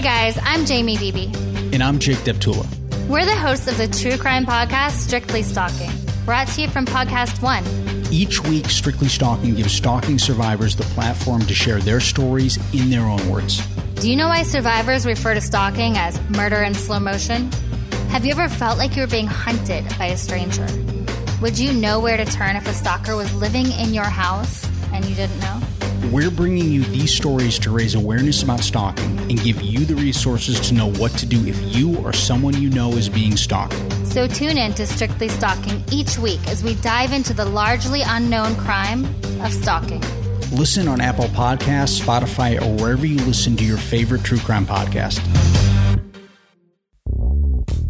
Hey guys, I'm Jamie Beebe. And I'm Jake Deptula. We're the hosts of the true crime podcast, Strictly Stalking, brought to you from Podcast One. Each week, Strictly Stalking gives stalking survivors the platform to share their stories in their own words. Do you know why survivors refer to stalking as murder in slow motion? Have you ever felt like you were being hunted by a stranger? Would you know where to turn if a stalker was living in your house and you didn't know? We're bringing you these stories to raise awareness about stalking and give you the resources to know what to do if you or someone you know is being stalked. So tune in to Strictly Stalking each week as we dive into the largely unknown crime of stalking. Listen on Apple Podcasts, Spotify, or wherever you listen to your favorite true crime podcast.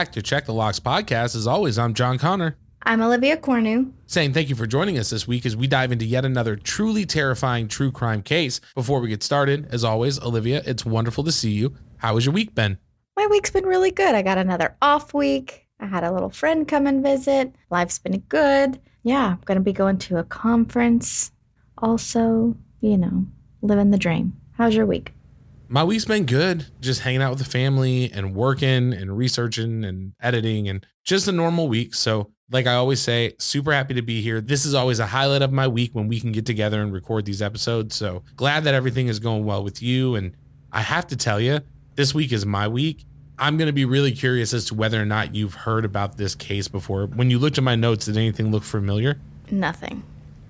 Back to Check the Locks podcast. As always, I'm John Conner. I'm Olivia Cornu. Saying thank you for joining us this week as we dive into yet another truly terrifying true crime case. Before we get started, as always, Olivia, it's wonderful to see you. How has your week been? My week's been really good. I got another off week. I had a little friend come and visit. Life's been good. Yeah, I'm going to be going to a conference. Also, you know, living the dream. How's your week? My week's been good. Just hanging out with the family and working and researching and editing and just a normal week. So, like I always say, super happy to be here. This is always a highlight of my week when we can get together and record these episodes. So, glad that everything is going well with you. And I have to tell you, this week is my week. I'm going to be really curious as to whether or not you've heard about this case before. When you looked at my notes, did anything look familiar? Nothing.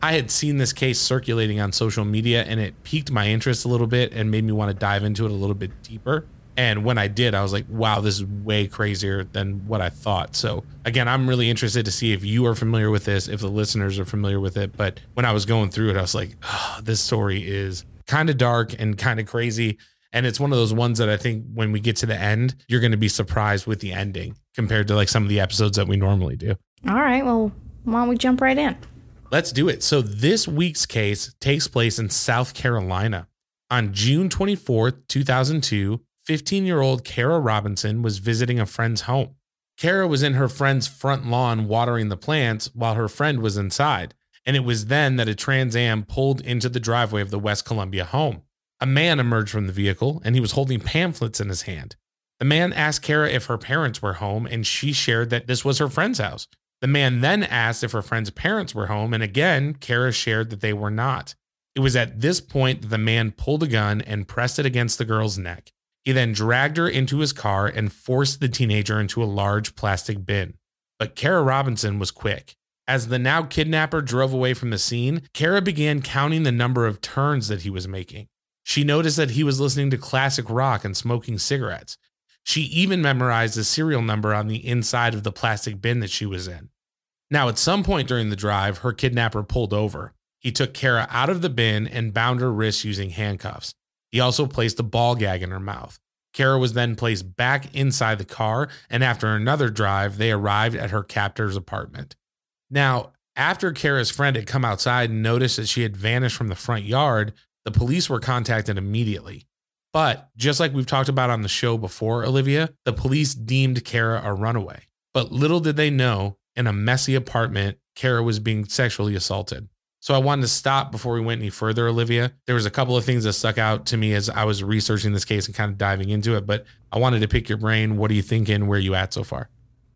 I had seen this case circulating on social media and it piqued my interest a little bit and made me want to dive into it a little bit deeper. And when I did, I was like, wow, this is way crazier than what I thought. So, again, I'm really interested to see if you are familiar with this, if the listeners are familiar with it. But when I was going through it, I was like, oh, this story is kind of dark and kind of crazy. And it's one of those ones that I think when we get to the end, you're going to be surprised with the ending compared to like some of the episodes that we normally do. All right. Well, why don't we jump right in? Let's do it. So, this week's case takes place in South Carolina. On June 24th, 2002, 15 year old Kara Robinson was visiting a friend's home. Kara was in her friend's front lawn watering the plants while her friend was inside. And it was then that a Trans Am pulled into the driveway of the West Columbia home. A man emerged from the vehicle and he was holding pamphlets in his hand. The man asked Kara if her parents were home, and she shared that this was her friend's house. The man then asked if her friend's parents were home, and again, Kara shared that they were not. It was at this point that the man pulled a gun and pressed it against the girl's neck. He then dragged her into his car and forced the teenager into a large plastic bin. But Kara Robinson was quick. As the now kidnapper drove away from the scene, Kara began counting the number of turns that he was making. She noticed that he was listening to classic rock and smoking cigarettes. She even memorized the serial number on the inside of the plastic bin that she was in. Now, at some point during the drive, her kidnapper pulled over. He took Kara out of the bin and bound her wrists using handcuffs. He also placed a ball gag in her mouth. Kara was then placed back inside the car, and after another drive, they arrived at her captor's apartment. Now, after Kara's friend had come outside and noticed that she had vanished from the front yard, the police were contacted immediately. But just like we've talked about on the show before, Olivia, the police deemed Kara a runaway. But little did they know, in a messy apartment, Kara was being sexually assaulted. So I wanted to stop before we went any further, Olivia. There was a couple of things that stuck out to me as I was researching this case and kind of diving into it, but I wanted to pick your brain. What are you thinking? Where are you at so far?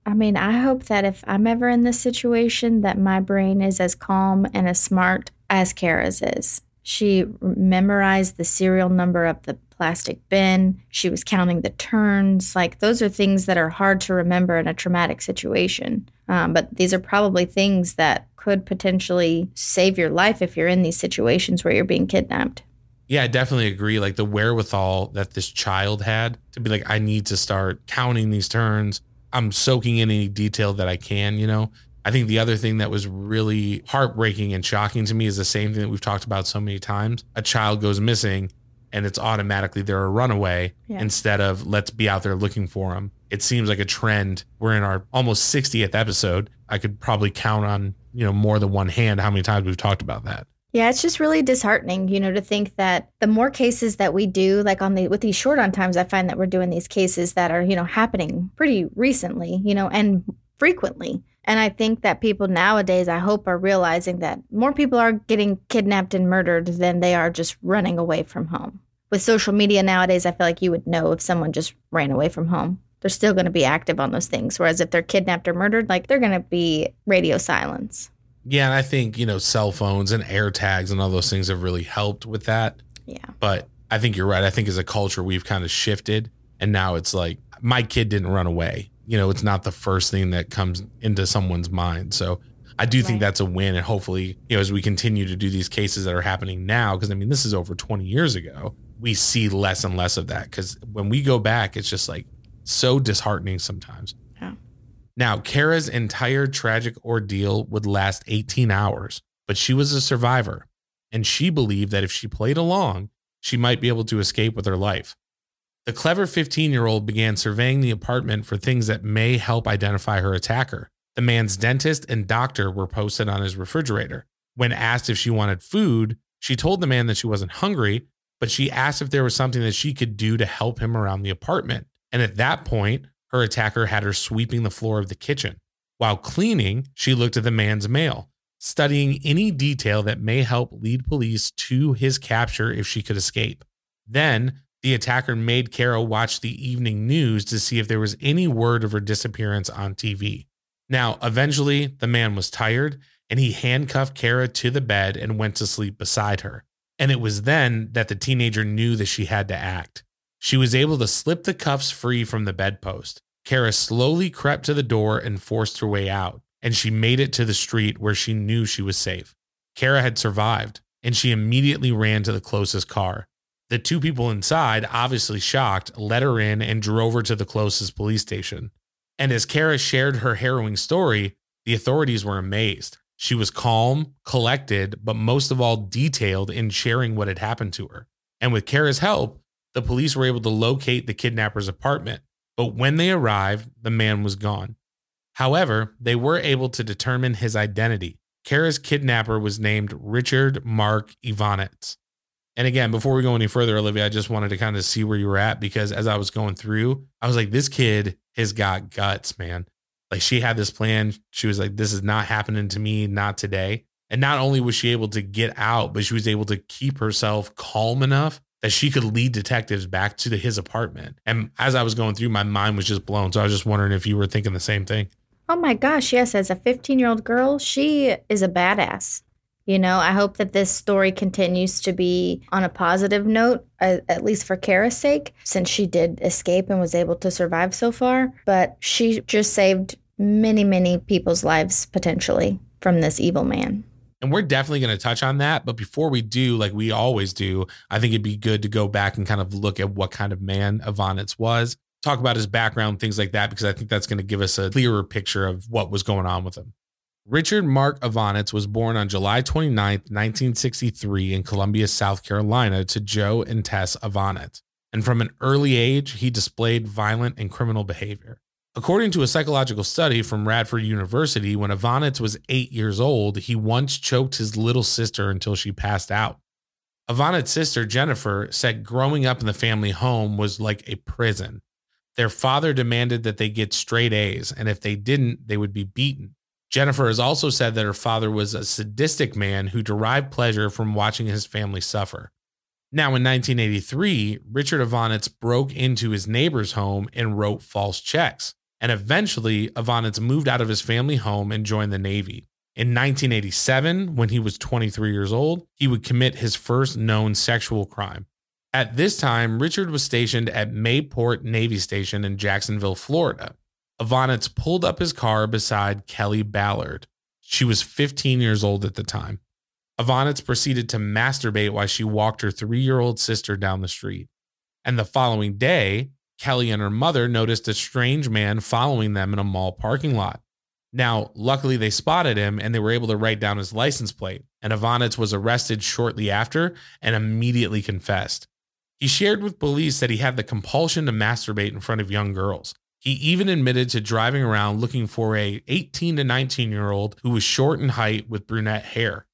I mean, I hope that if I'm ever in this situation, that my brain is as calm and as smart as Kara's is. She memorized the serial number of the plastic bin. She was counting the turns. Like, those are things that are hard to remember in a traumatic situation. Um, but these are probably things that could potentially save your life if you're in these situations where you're being kidnapped. Yeah, I definitely agree. Like the wherewithal that this child had to be like, I need to start counting these turns. I'm soaking in any detail that I can, you know? I think the other thing that was really heartbreaking and shocking to me is the same thing that we've talked about so many times. A child goes missing and it's automatically they're a runaway Yeah. instead of let's be out there looking for them. It seems like a trend. We're in our almost 60th episode. I could probably count on, you know, more than one hand how many times we've talked about that. Yeah, it's just really disheartening, you know, to think that the more cases that we do, like on the with these short on times, I find that we're doing these cases that are, you know, happening pretty recently, you know, and frequently. And I think that people nowadays, I hope, are realizing that more people are getting kidnapped and murdered than they are just running away from home. With social media nowadays, I feel like you would know if someone just ran away from home. They're still going to be active on those things. Whereas if they're kidnapped or murdered, like they're going to be radio silence. Yeah, and I think, you know, cell phones and air tags and all those things have really helped with that. Yeah. But I think you're right. I think as a culture, we've kind of shifted. And now it's like, my kid didn't run away. You know, it's not the first thing that comes into someone's mind. So I do think Right. that's a win. And hopefully, you know, as we continue to do these cases that are happening now, because I mean, this is over 20 years ago, we see less and less of that. Because when we go back, it's just like so disheartening sometimes. Yeah. Now, Kara's entire tragic ordeal would last 18 hours, but she was a survivor. And she believed that if she played along, she might be able to escape with her life. The clever 15 year old began surveying the apartment for things that may help identify her attacker. The man's dentist and doctor were posted on his refrigerator. When asked if she wanted food, she told the man that she wasn't hungry, but she asked if there was something that she could do to help him around the apartment. And at that point, her attacker had her sweeping the floor of the kitchen. While cleaning, she looked at the man's mail, studying any detail that may help lead police to his capture if she could escape. Then, the attacker made Kara watch the evening news to see if there was any word of her disappearance on TV. Now, eventually, the man was tired and he handcuffed Kara to the bed and went to sleep beside her. And it was then that the teenager knew that she had to act. She was able to slip the cuffs free from the bedpost. Kara slowly crept to the door and forced her way out, and she made it to the street where she knew she was safe. Kara had survived, and she immediately ran to the closest car. The two people inside, obviously shocked, let her in and drove her to the closest police station. And as Kara shared her harrowing story, the authorities were amazed. She was calm, collected, but most of all, detailed in sharing what had happened to her. And with Kara's help, the police were able to locate the kidnapper's apartment. But when they arrived, the man was gone. However, they were able to determine his identity. Kara's kidnapper was named Richard Marc Evonitz. And again, before we go any further, Olivia, I just wanted to kind of see where you were at because as I was going through, I was like, this kid has got guts, man. Like she had this plan. She was like, this is not happening to me, not today. And not only was she able to get out, but she was able to keep herself calm enough that she could lead detectives back to the, his apartment. And as I was going through, my mind was just blown. So I was just wondering if you were thinking the same thing. Oh my gosh, yes, as a 15 year old girl, she is a badass. You know, I hope that this story continues to be on a positive note, at least for Kara's sake, since she did escape and was able to survive so far. But she just saved many, many people's lives potentially from this evil man. And we're definitely going to touch on that. But before we do, like we always do, I think it'd be good to go back and kind of look at what kind of man Evonitz was, talk about his background, things like that, because I think that's going to give us a clearer picture of what was going on with him. Richard Marc Evonitz was born on July 29, 1963, in Columbia, South Carolina, to Joe and Tess Evonitz. And from an early age, he displayed violent and criminal behavior. According to a psychological study from Radford University, when Evonitz was eight years old, he once choked his little sister until she passed out. Evonitz's sister, Jennifer, said growing up in the family home was like a prison. Their father demanded that they get straight A's, and if they didn't, they would be beaten. Jennifer has also said that her father was a sadistic man who derived pleasure from watching his family suffer. Now, in 1983, Richard Evonitz broke into his neighbor's home and wrote false checks. And eventually, Evonitz moved out of his family home and joined the Navy. In 1987, when he was 23 years old, he would commit his first known sexual crime. At this time, Richard was stationed at Mayport Navy Station in Jacksonville, Florida. Evonitz pulled up his car beside Kelly Ballard. She was 15 years old at the time. Evonitz proceeded to masturbate while she walked her three year old sister down the street. And the following day, Kelly and her mother noticed a strange man following them in a mall parking lot. Now, luckily, they spotted him and they were able to write down his license plate. And Evonitz was arrested shortly after and immediately confessed. He shared with police that he had the compulsion to masturbate in front of young girls. He even admitted to driving around looking for a 18 to 19 year old who was short in height with brunette hair.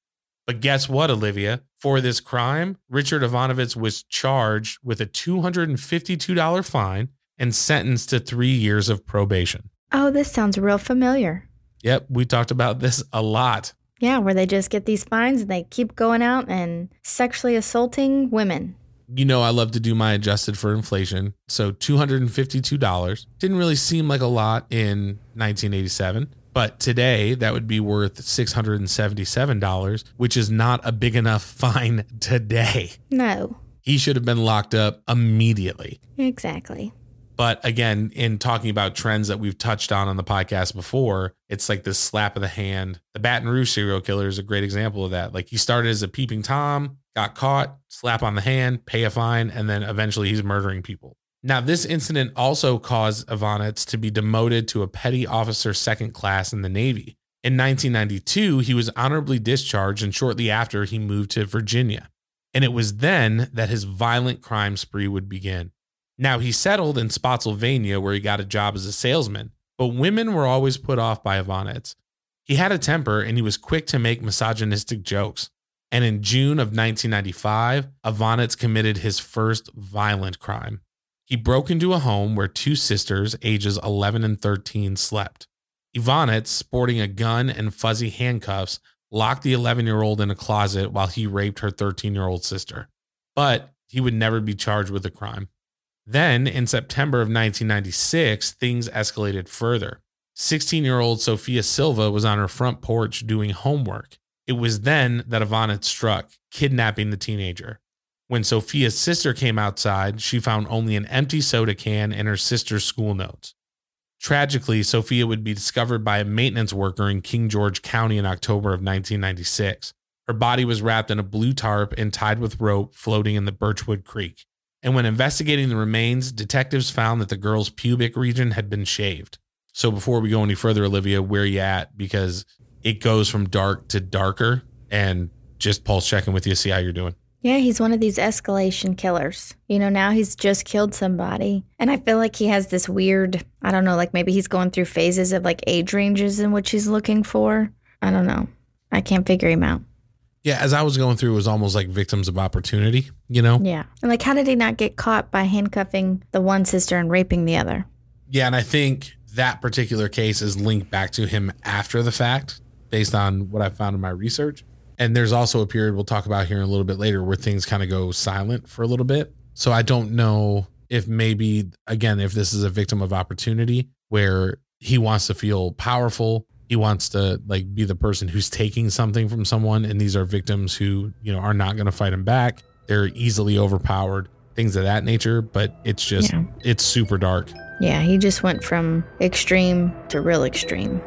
But guess what, Olivia? For this crime, Richard Ivanovitz was charged with a $252 fine and sentenced to three years of probation. Oh, this sounds real familiar. Yep, we talked about this a lot. Yeah, where they just get these fines and they keep going out and sexually assaulting women you know, I love to do my adjusted for inflation. So $252 didn't really seem like a lot in 1987. But today, that would be worth $677, which is not a big enough fine today. No. He should have been locked up immediately. Exactly. But again, in talking about trends that we've touched on on the podcast before, it's like this slap of the hand. The Baton Rouge serial killer is a great example of that. Like he started as a peeping Tom, got caught, slap on the hand, pay a fine, and then eventually he's murdering people. Now, this incident also caused Evonitz to be demoted to a petty officer second class in the Navy. In 1992, he was honorably discharged, and shortly after, he moved to Virginia. And it was then that his violent crime spree would begin. Now, he settled in Spotsylvania, where he got a job as a salesman, but women were always put off by Evonitz. He had a temper and he was quick to make misogynistic jokes. And in June of 1995, Evonitz committed his first violent crime. He broke into a home where two sisters, ages 11 and 13, slept. Evonitz, sporting a gun and fuzzy handcuffs, locked the 11 year old in a closet while he raped her 13 year old sister. But he would never be charged with the crime. Then, in September of 1996, things escalated further. 16 year old Sophia Silva was on her front porch doing homework. It was then that Evonitz struck, kidnapping the teenager. When Sophia's sister came outside, she found only an empty soda can and her sister's school notes. Tragically, Sophia would be discovered by a maintenance worker in King George County in October of 1996. Her body was wrapped in a blue tarp and tied with rope floating in the Birchwood Creek. And when investigating the remains, detectives found that the girl's pubic region had been shaved. So before we go any further, Olivia, where you at? Because it goes from dark to darker and just pulse checking with you, see how you're doing. Yeah, he's one of these escalation killers. You know, now he's just killed somebody. And I feel like he has this weird, I don't know, like maybe he's going through phases of like age ranges in which he's looking for. I don't know. I can't figure him out. Yeah, as I was going through, it was almost like victims of opportunity, you know? Yeah. And like, how did he not get caught by handcuffing the one sister and raping the other? Yeah, and I think that particular case is linked back to him after the fact based on what I found in my research. And there's also a period we'll talk about here in a little bit later where things kind of go silent for a little bit. So I don't know if maybe, again, if this is a victim of opportunity where he wants to feel powerful. He wants to like be the person who's taking something from someone. And these are victims who, you know, are not going to fight him back. They're easily overpowered, things of that nature. But it's just, yeah. it's super dark. Yeah. He just went from extreme to real extreme.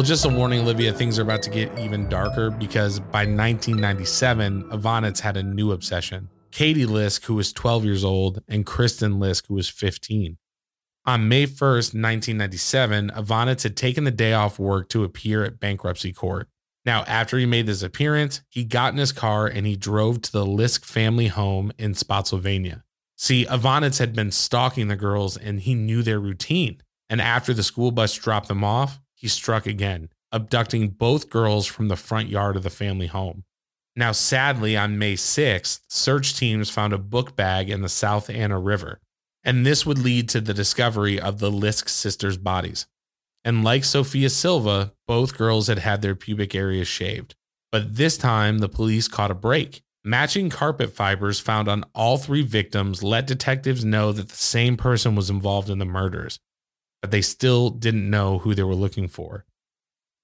Well, just a warning, Olivia, things are about to get even darker because by 1997, Evonitz had a new obsession. Katie Lisk, who was 12 years old, and Kristen Lisk, who was 15. On May 1st, 1997, Evonitz had taken the day off work to appear at bankruptcy court. Now, after he made this appearance, he got in his car and he drove to the Lisk family home in Spotsylvania. See, Evonitz had been stalking the girls and he knew their routine. And after the school bus dropped them off, he struck again, abducting both girls from the front yard of the family home. Now, sadly, on May 6th, search teams found a book bag in the South Anna River, and this would lead to the discovery of the Lisk sisters' bodies. And like Sophia Silva, both girls had had their pubic areas shaved. But this time, the police caught a break. Matching carpet fibers found on all three victims let detectives know that the same person was involved in the murders, but they still didn't know who they were looking for.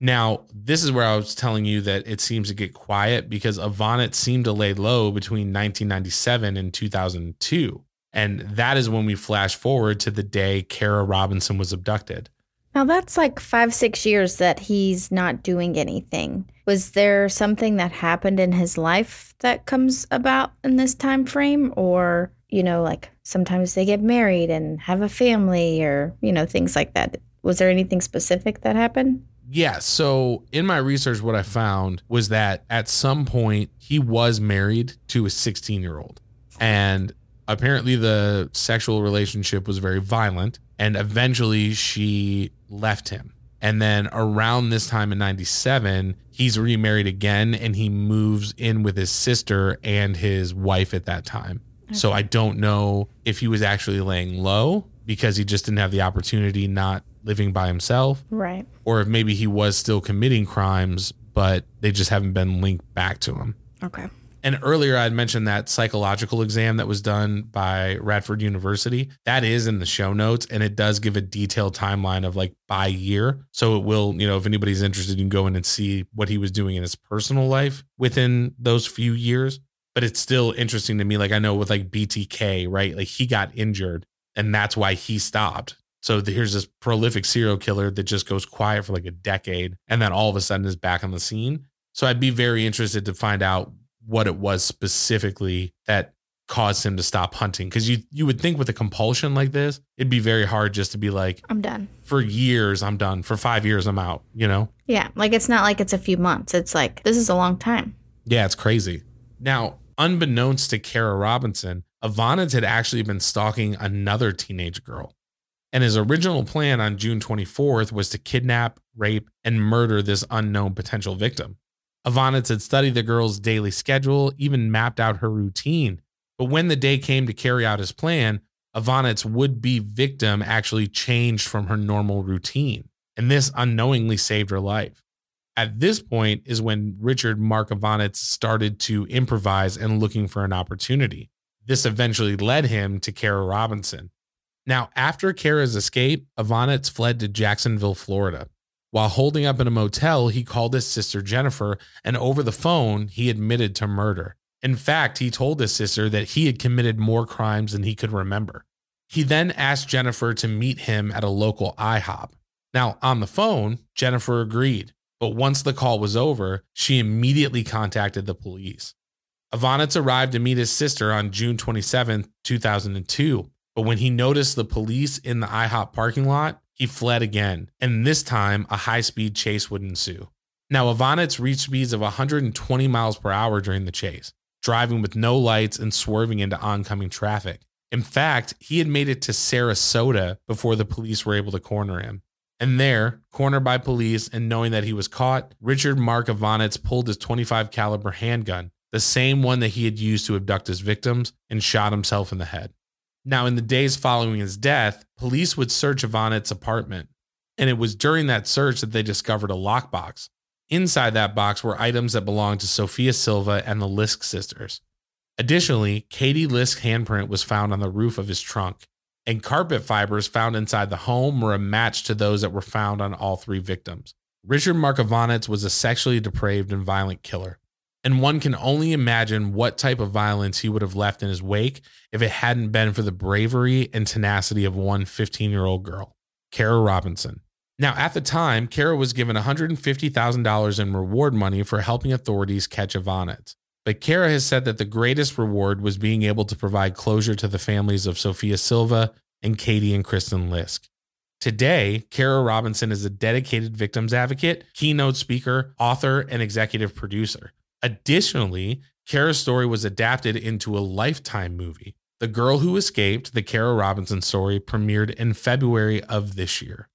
Now, this is where I was telling you that it seems to get quiet because Evonitz seemed to lay low between 1997 and 2002. And that is when we flash forward to the day Kara Robinson was abducted. Now that's like five, six years that he's not doing anything. Was there something that happened in his life that comes about in this time frame? Or, you know, like sometimes they get married and have a family or, you know, things like that. Was there anything specific that happened? Yeah. So in my research, what I found was that at some point he was married to a 16 year old. And apparently the sexual relationship was very violent. And eventually she left him. And then around this time in 97, he's remarried again and he moves in with his sister and his wife at that time. Okay. So I don't know if he was actually laying low because he just didn't have the opportunity not living by himself. Right. Or if maybe he was still committing crimes, but they just haven't been linked back to him. Okay. And earlier I'd mentioned that psychological exam that was done by Radford University. That is in the show notes and it does give a detailed timeline of like by year. So it will, you know, if anybody's interested, you can go in and see what he was doing in his personal life within those few years. But it's still interesting to me. Like I know with like BTK, right? Like he got injured and that's why he stopped so here's this prolific serial killer that just goes quiet for like a decade and then all of a sudden is back on the scene. So I'd be very interested to find out what it was specifically that caused him to stop hunting because you you would think with a compulsion like this it'd be very hard just to be like I'm done. For years I'm done. For 5 years I'm out, you know? Yeah, like it's not like it's a few months. It's like this is a long time. Yeah, it's crazy. Now, unbeknownst to Kara Robinson, Evonitz had actually been stalking another teenage girl. And his original plan on June 24th was to kidnap, rape, and murder this unknown potential victim. Evonitz had studied the girl's daily schedule, even mapped out her routine. But when the day came to carry out his plan, Evonitz would be victim actually changed from her normal routine. And this unknowingly saved her life. At this point is when Richard Marc Evonitz started to improvise and looking for an opportunity. This eventually led him to Kara Robinson. Now, after Kara's escape, Evonitz fled to Jacksonville, Florida. While holding up in a motel, he called his sister Jennifer, and over the phone, he admitted to murder. In fact, he told his sister that he had committed more crimes than he could remember. He then asked Jennifer to meet him at a local IHOP. Now, on the phone, Jennifer agreed, but once the call was over, she immediately contacted the police. Evonitz arrived to meet his sister on June 27, 2002, but when he noticed the police in the IHOP parking lot, he fled again, and this time a high speed chase would ensue. Now, Evonitz reached speeds of 120 miles per hour during the chase, driving with no lights and swerving into oncoming traffic. In fact, he had made it to Sarasota before the police were able to corner him. And there, cornered by police and knowing that he was caught, Richard Marc Evonitz pulled his 25 caliber handgun, the same one that he had used to abduct his victims, and shot himself in the head. Now, in the days following his death, police would search Evonitz's apartment, and it was during that search that they discovered a lockbox. Inside that box were items that belonged to Sophia Silva and the Lisk sisters. Additionally, Katie Lisk's handprint was found on the roof of his trunk, and carpet fibers found inside the home were a match to those that were found on all three victims. Richard Marc Evonitz was a sexually depraved and violent killer and one can only imagine what type of violence he would have left in his wake if it hadn't been for the bravery and tenacity of one 15 year old girl, Kara Robinson. Now, at the time, Kara was given $150,000 in reward money for helping authorities catch Evonitz. But Kara has said that the greatest reward was being able to provide closure to the families of Sophia Silva and Katie and Kristen Lisk. Today, Kara Robinson is a dedicated victims advocate, keynote speaker, author, and executive producer. Additionally, Kara's story was adapted into a lifetime movie. The Girl Who Escaped, the Kara Robinson story, premiered in February of this year.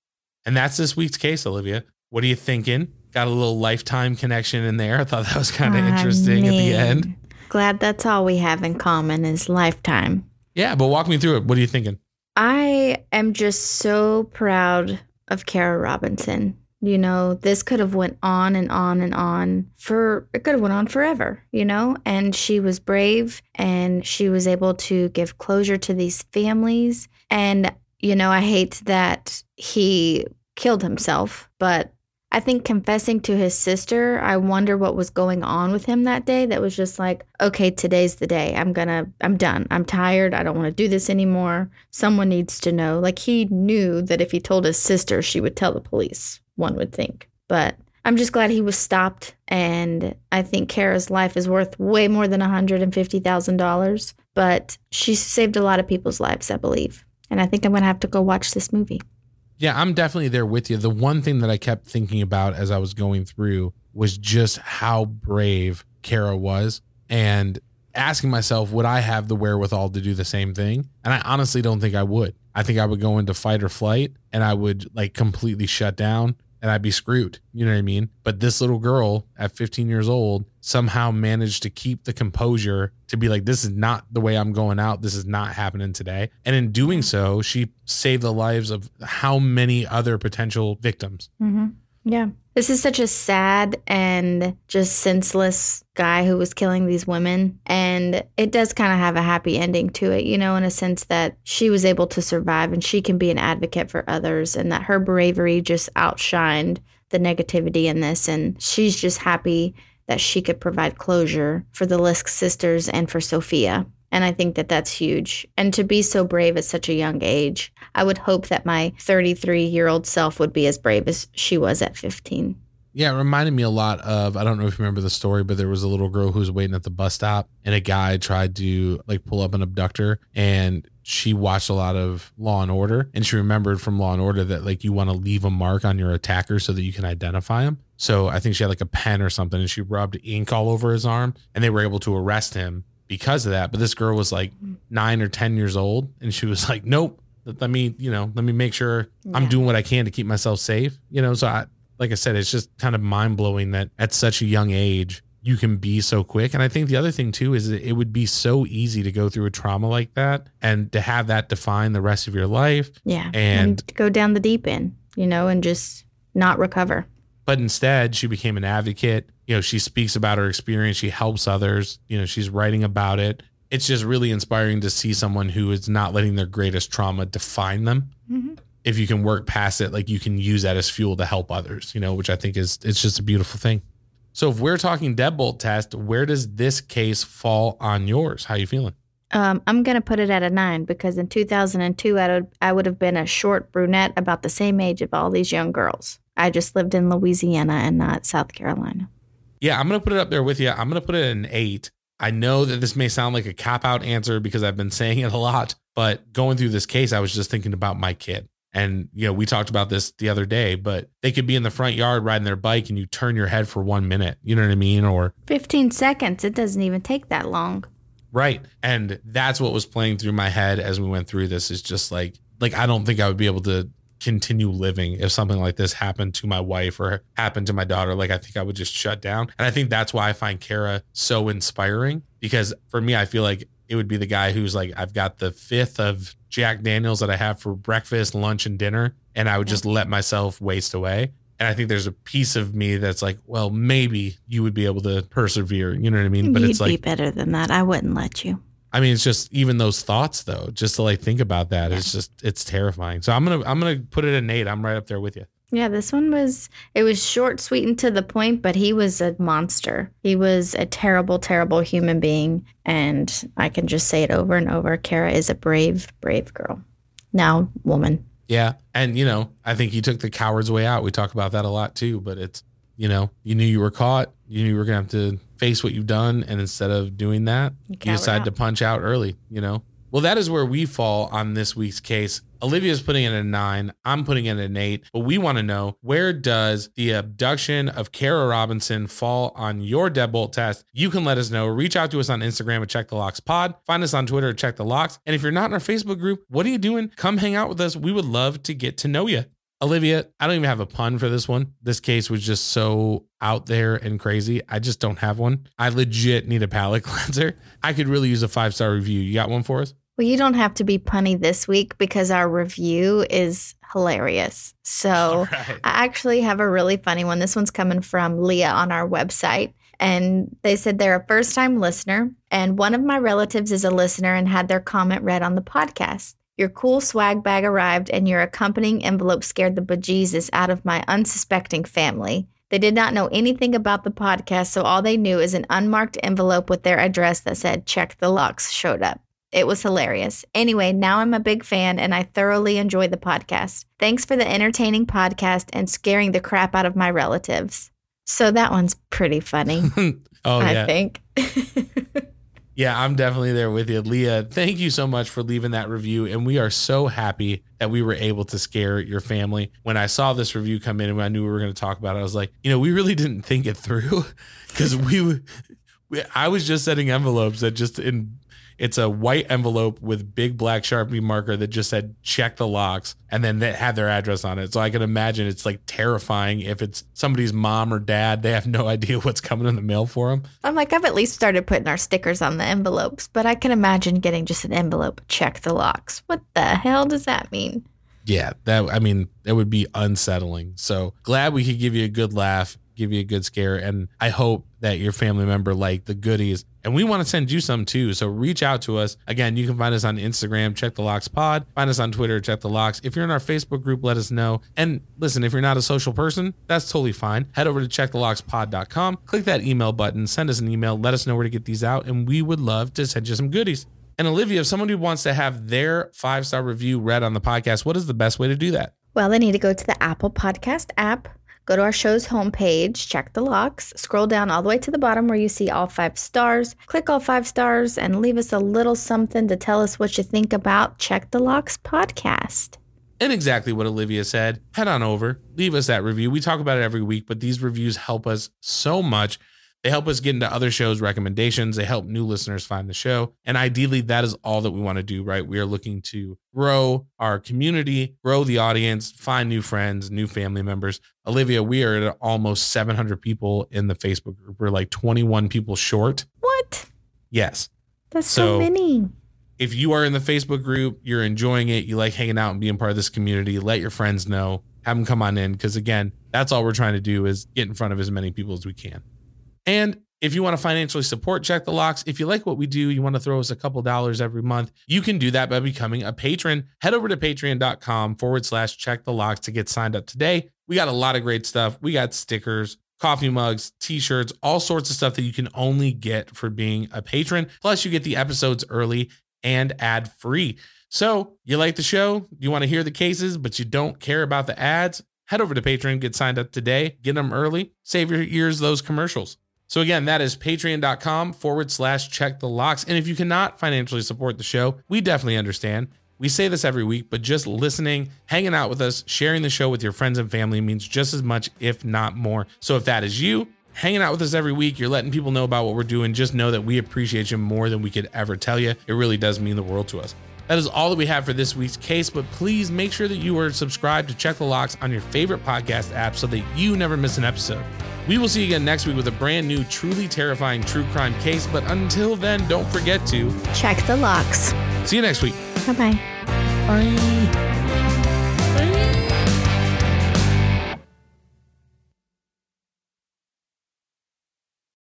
And that's this week's case, Olivia. What are you thinking? Got a little lifetime connection in there. I thought that was kind of I interesting at the end. Glad that's all we have in common is lifetime. Yeah, but walk me through it. What are you thinking? I am just so proud of Kara Robinson. You know, this could have went on and on and on for it could have went on forever, you know? And she was brave and she was able to give closure to these families and you know, I hate that he killed himself, but I think confessing to his sister, I wonder what was going on with him that day that was just like, okay, today's the day. I'm gonna, I'm done. I'm tired. I don't wanna do this anymore. Someone needs to know. Like he knew that if he told his sister, she would tell the police, one would think. But I'm just glad he was stopped. And I think Kara's life is worth way more than $150,000. But she saved a lot of people's lives, I believe. And I think I'm gonna have to go watch this movie. Yeah, I'm definitely there with you. The one thing that I kept thinking about as I was going through was just how brave Kara was and asking myself, would I have the wherewithal to do the same thing? And I honestly don't think I would. I think I would go into fight or flight and I would like completely shut down and I'd be screwed. You know what I mean? But this little girl at 15 years old somehow managed to keep the composure to be like, this is not the way I'm going out. This is not happening today. And in doing so, she saved the lives of how many other potential victims. Mm-hmm. Yeah. This is such a sad and just senseless guy who was killing these women. And it does kind of have a happy ending to it, you know, in a sense that she was able to survive and she can be an advocate for others and that her bravery just outshined the negativity in this. And she's just happy that she could provide closure for the Lisk sisters and for Sophia. And I think that that's huge. And to be so brave at such a young age, I would hope that my 33 year old self would be as brave as she was at 15. Yeah, it reminded me a lot of I don't know if you remember the story, but there was a little girl who was waiting at the bus stop and a guy tried to like pull up an abductor and she watched a lot of Law and Order and she remembered from Law and Order that like you want to leave a mark on your attacker so that you can identify him. So I think she had like a pen or something and she rubbed ink all over his arm and they were able to arrest him because of that. But this girl was like 9 or 10 years old and she was like, "Nope, let me, you know, let me make sure I'm doing what I can to keep myself safe." You know, so I like I said, it's just kind of mind blowing that at such a young age you can be so quick. And I think the other thing too is that it would be so easy to go through a trauma like that and to have that define the rest of your life. Yeah. And- to go down the deep end, you know, and just not recover. But instead, she became an advocate. You know, she speaks about her experience, she helps others, you know, she's writing about it. It's just really inspiring to see someone who is not letting their greatest trauma define them. If you can work past it, like you can use that as fuel to help others, you know, which I think is it's just a beautiful thing. So if we're talking deadbolt test, where does this case fall on yours? How are you feeling? Um, I'm going to put it at a nine because in 2002, I would, I would have been a short brunette about the same age of all these young girls. I just lived in Louisiana and not South Carolina. Yeah, I'm going to put it up there with you. I'm going to put it an eight. I know that this may sound like a cop out answer because I've been saying it a lot, but going through this case, I was just thinking about my kid. And, you know, we talked about this the other day, but they could be in the front yard riding their bike and you turn your head for one minute. You know what I mean? Or, 15 seconds. It doesn't even take that long. right. And that's what was playing through my head as we went through this is just like, like, I don't think I would be able to continue living if something like this happened to my wife or happened to my daughter. Like, I think I would just shut down. And I think that's why I find Kara so inspiring because for me, I feel like it would be the guy who's like, I've got the fifth of Jack Daniels that I have for breakfast, lunch, and dinner, and I would just let myself waste away. And I think there's a piece of me that's like, well, maybe you would be able to persevere. You know what I mean? But You'd it's be like, better than that. I wouldn't let you. I mean, it's just even those thoughts though, just to like think about that, it's just it's terrifying. So I'm gonna I'm gonna put it in eight. I'm right up there with you. Yeah, this one was it was short, sweet, and to the point, but he was a monster. He was a terrible, terrible human being, and I can just say it over and over. Kara is a brave, brave girl. Now, woman. Yeah, and you know, I think he took the coward's way out. We talk about that a lot too, but it's you know, you knew you were caught, you knew you were going to have to face what you've done. And instead of doing that, you, decided out. to punch out early, you know? Well, that is where we fall on this week's case. Olivia's putting it at a nine. I'm putting it at an eight. But we want to know where does the abduction of Kara Robinson fall on your deadbolt test? You can let us know. Reach out to us on Instagram at Check the Locks Pod. Find us on Twitter at Check the Locks. And if you're not in our Facebook group, what are you doing? Come hang out with us. We would love to get to know you. Olivia, I don't even have a pun for this one. This case was just so out there and crazy. I just don't have one. I legit need a palate cleanser. I could really use a five star review. You got one for us? Well, you don't have to be punny this week because our review is hilarious. So right. I actually have a really funny one. This one's coming from Leah on our website. And they said they're a first time listener. And one of my relatives is a listener and had their comment read on the podcast. Your cool swag bag arrived, and your accompanying envelope scared the bejesus out of my unsuspecting family. They did not know anything about the podcast, so all they knew is an unmarked envelope with their address that said check the locks showed up. It was hilarious. Anyway, now I'm a big fan and I thoroughly enjoy the podcast. Thanks for the entertaining podcast and scaring the crap out of my relatives. So that one's pretty funny, oh, I yeah. think. Yeah, I'm definitely there with you. Leah, thank you so much for leaving that review. And we are so happy that we were able to scare your family. When I saw this review come in and I knew we were going to talk about it, I was like, you know, we really didn't think it through because we, we, I was just setting envelopes that just in, it's a white envelope with big black Sharpie marker that just said check the locks and then they had their address on it. So I can imagine it's like terrifying if it's somebody's mom or dad. They have no idea what's coming in the mail for them. I'm like, I've at least started putting our stickers on the envelopes, but I can imagine getting just an envelope, check the locks. What the hell does that mean? Yeah, that I mean, that would be unsettling. So glad we could give you a good laugh, give you a good scare, and I hope that your family member liked the goodies. And we want to send you some too. So reach out to us. Again, you can find us on Instagram, check the locks pod. Find us on Twitter, check the locks. If you're in our Facebook group, let us know. And listen, if you're not a social person, that's totally fine. Head over to checkthelockspod.com, click that email button, send us an email, let us know where to get these out, and we would love to send you some goodies. And Olivia, if someone who wants to have their five star review read on the podcast, what is the best way to do that? Well, they need to go to the Apple Podcast app, go to our show's homepage, check the locks, scroll down all the way to the bottom where you see all five stars, click all five stars, and leave us a little something to tell us what you think about Check the Locks podcast. And exactly what Olivia said. Head on over, leave us that review. We talk about it every week, but these reviews help us so much. They help us get into other shows' recommendations. They help new listeners find the show. And ideally, that is all that we want to do, right? We are looking to grow our community, grow the audience, find new friends, new family members. Olivia, we are at almost 700 people in the Facebook group. We're like 21 people short. What? Yes. That's so, So- many. if you are in the Facebook group, you're enjoying it, you like hanging out and being part of this community, let your friends know, have them come on in. Cause again, that's all we're trying to do is get in front of as many people as we can. And if you want to financially support Check the Locks, if you like what we do, you want to throw us a couple dollars every month, you can do that by becoming a patron. Head over to patreon.com forward slash check the locks to get signed up today. We got a lot of great stuff. We got stickers, coffee mugs, t-shirts, all sorts of stuff that you can only get for being a patron. Plus, you get the episodes early and ad free. So, you like the show? You want to hear the cases, but you don't care about the ads? Head over to Patreon, get signed up today, get them early, save your ears those commercials. So again, that is patreon.com forward slash check the locks. And if you cannot financially support the show, we definitely understand. We say this every week, but just listening, hanging out with us, sharing the show with your friends and family means just as much, if not more. So if that is you, hanging out with us every week, you're letting people know about what we're doing, just know that we appreciate you more than we could ever tell you. It really does mean the world to us. That is all that we have for this week's case, but please make sure that you are subscribed to Check the Locks on your favorite podcast app so that you never miss an episode. We will see you again next week with a brand new, truly terrifying true crime case, but until then, don't forget to Check the locks. see you next week. Bye bye. Bye.